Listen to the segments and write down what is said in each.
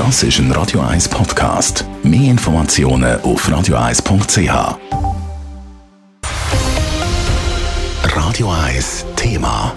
Das ist ein Radio 1 Podcast. Mehr Informationen auf radio1.ch. Radio 1 Thema.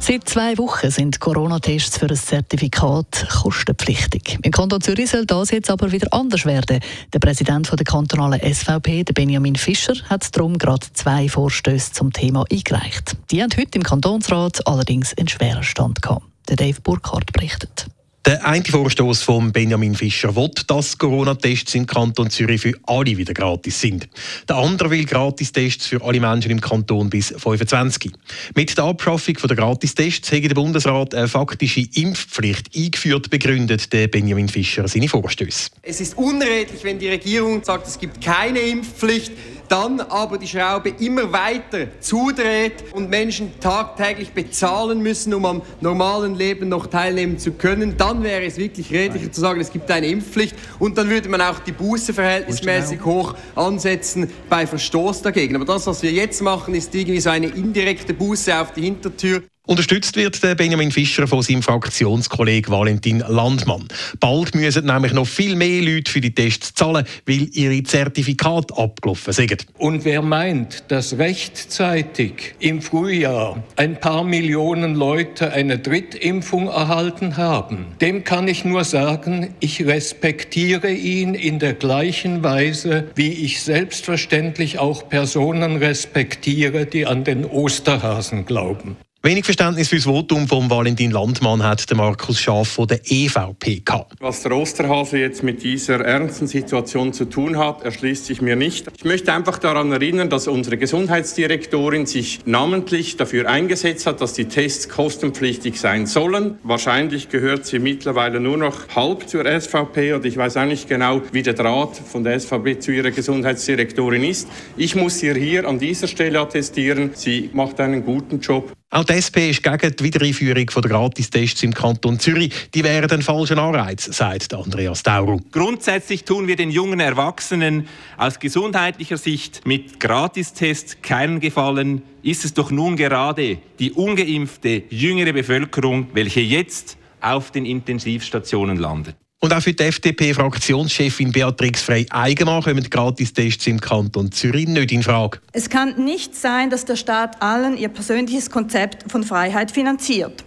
Seit zwei Wochen sind Corona-Tests für ein Zertifikat kostenpflichtig. Im Kanton Zürich soll das jetzt aber wieder anders werden. Der Präsident der kantonalen SVP, Benjamin Fischer, hat darum gerade zwei Vorstöße zum Thema eingereicht. Die haben heute im Kantonsrat allerdings einen schweren Stand gehabt. Der Dave Burkhardt berichtet. Der eine Vorstoß von Benjamin Fischer will, dass Corona-Tests im Kanton Zürich für alle wieder gratis sind. Der andere will Gratistests für alle Menschen im Kanton bis 25. Mit der Abschaffung der Gratistests hat der Bundesrat eine faktische Impfpflicht eingeführt, begründet der Benjamin Fischer seine Vorstöße. Es ist unredlich, wenn die Regierung sagt, es gibt keine Impfpflicht dann aber die Schraube immer weiter zudreht und Menschen tagtäglich bezahlen müssen, um am normalen Leben noch teilnehmen zu können, dann wäre es wirklich redlicher zu sagen, es gibt eine Impfpflicht und dann würde man auch die Buße verhältnismäßig hoch ansetzen bei Verstoß dagegen. Aber das, was wir jetzt machen, ist irgendwie so eine indirekte Buße auf die Hintertür. Unterstützt wird Benjamin Fischer von seinem Fraktionskollegen Valentin Landmann. Bald müssen nämlich noch viel mehr Leute für die Tests zahlen, weil ihre Zertifikate abgelaufen sind. Und wer meint, dass rechtzeitig im Frühjahr ein paar Millionen Leute eine Drittimpfung erhalten haben, dem kann ich nur sagen, ich respektiere ihn in der gleichen Weise, wie ich selbstverständlich auch Personen respektiere, die an den Osterhasen glauben. Wenig Verständnis für das Votum von Valentin Landmann hat der Markus Schaaf von der EVP gehabt. Was der Osterhase jetzt mit dieser ernsten Situation zu tun hat, erschließt sich mir nicht. Ich möchte einfach daran erinnern, dass unsere Gesundheitsdirektorin sich namentlich dafür eingesetzt hat, dass die Tests kostenpflichtig sein sollen. Wahrscheinlich gehört sie mittlerweile nur noch halb zur SVP und ich weiß auch nicht genau, wie der Draht von der SVP zu ihrer Gesundheitsdirektorin ist. Ich muss ihr hier an dieser Stelle attestieren, sie macht einen guten Job. Auch die SP ist gegen die Wiedereinführung der Gratistests im Kanton Zürich. Die wären ein falscher Anreiz, sagt Andreas Tauru. Grundsätzlich tun wir den jungen Erwachsenen aus gesundheitlicher Sicht mit Gratistests keinen Gefallen. Ist es doch nun gerade die ungeimpfte jüngere Bevölkerung, welche jetzt auf den Intensivstationen landet. Und auch für die FDP-Fraktionschefin Beatrix Frey-Eigenmann kommen Gratistests im Kanton Zürich nicht in Frage. Es kann nicht sein, dass der Staat allen ihr persönliches Konzept von Freiheit finanziert.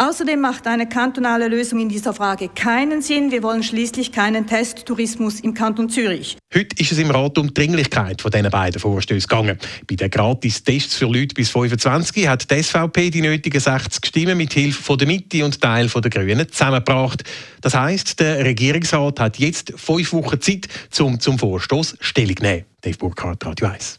Außerdem macht eine kantonale Lösung in dieser Frage keinen Sinn. Wir wollen schließlich keinen Testtourismus im Kanton Zürich. Heute ist es im Rat um die Dringlichkeit von diesen beiden Vorstößen gegangen. Bei den Gratis-Tests für Leute bis 25 hat die SVP die nötigen 60 Stimmen mit Hilfe der Mitte und Teil der Grünen zusammengebracht. Das heisst, der Regierungsrat hat jetzt fünf Wochen Zeit, um zum Vorstoß Stellung zu nehmen. Dave Burkhardt, Radio 1.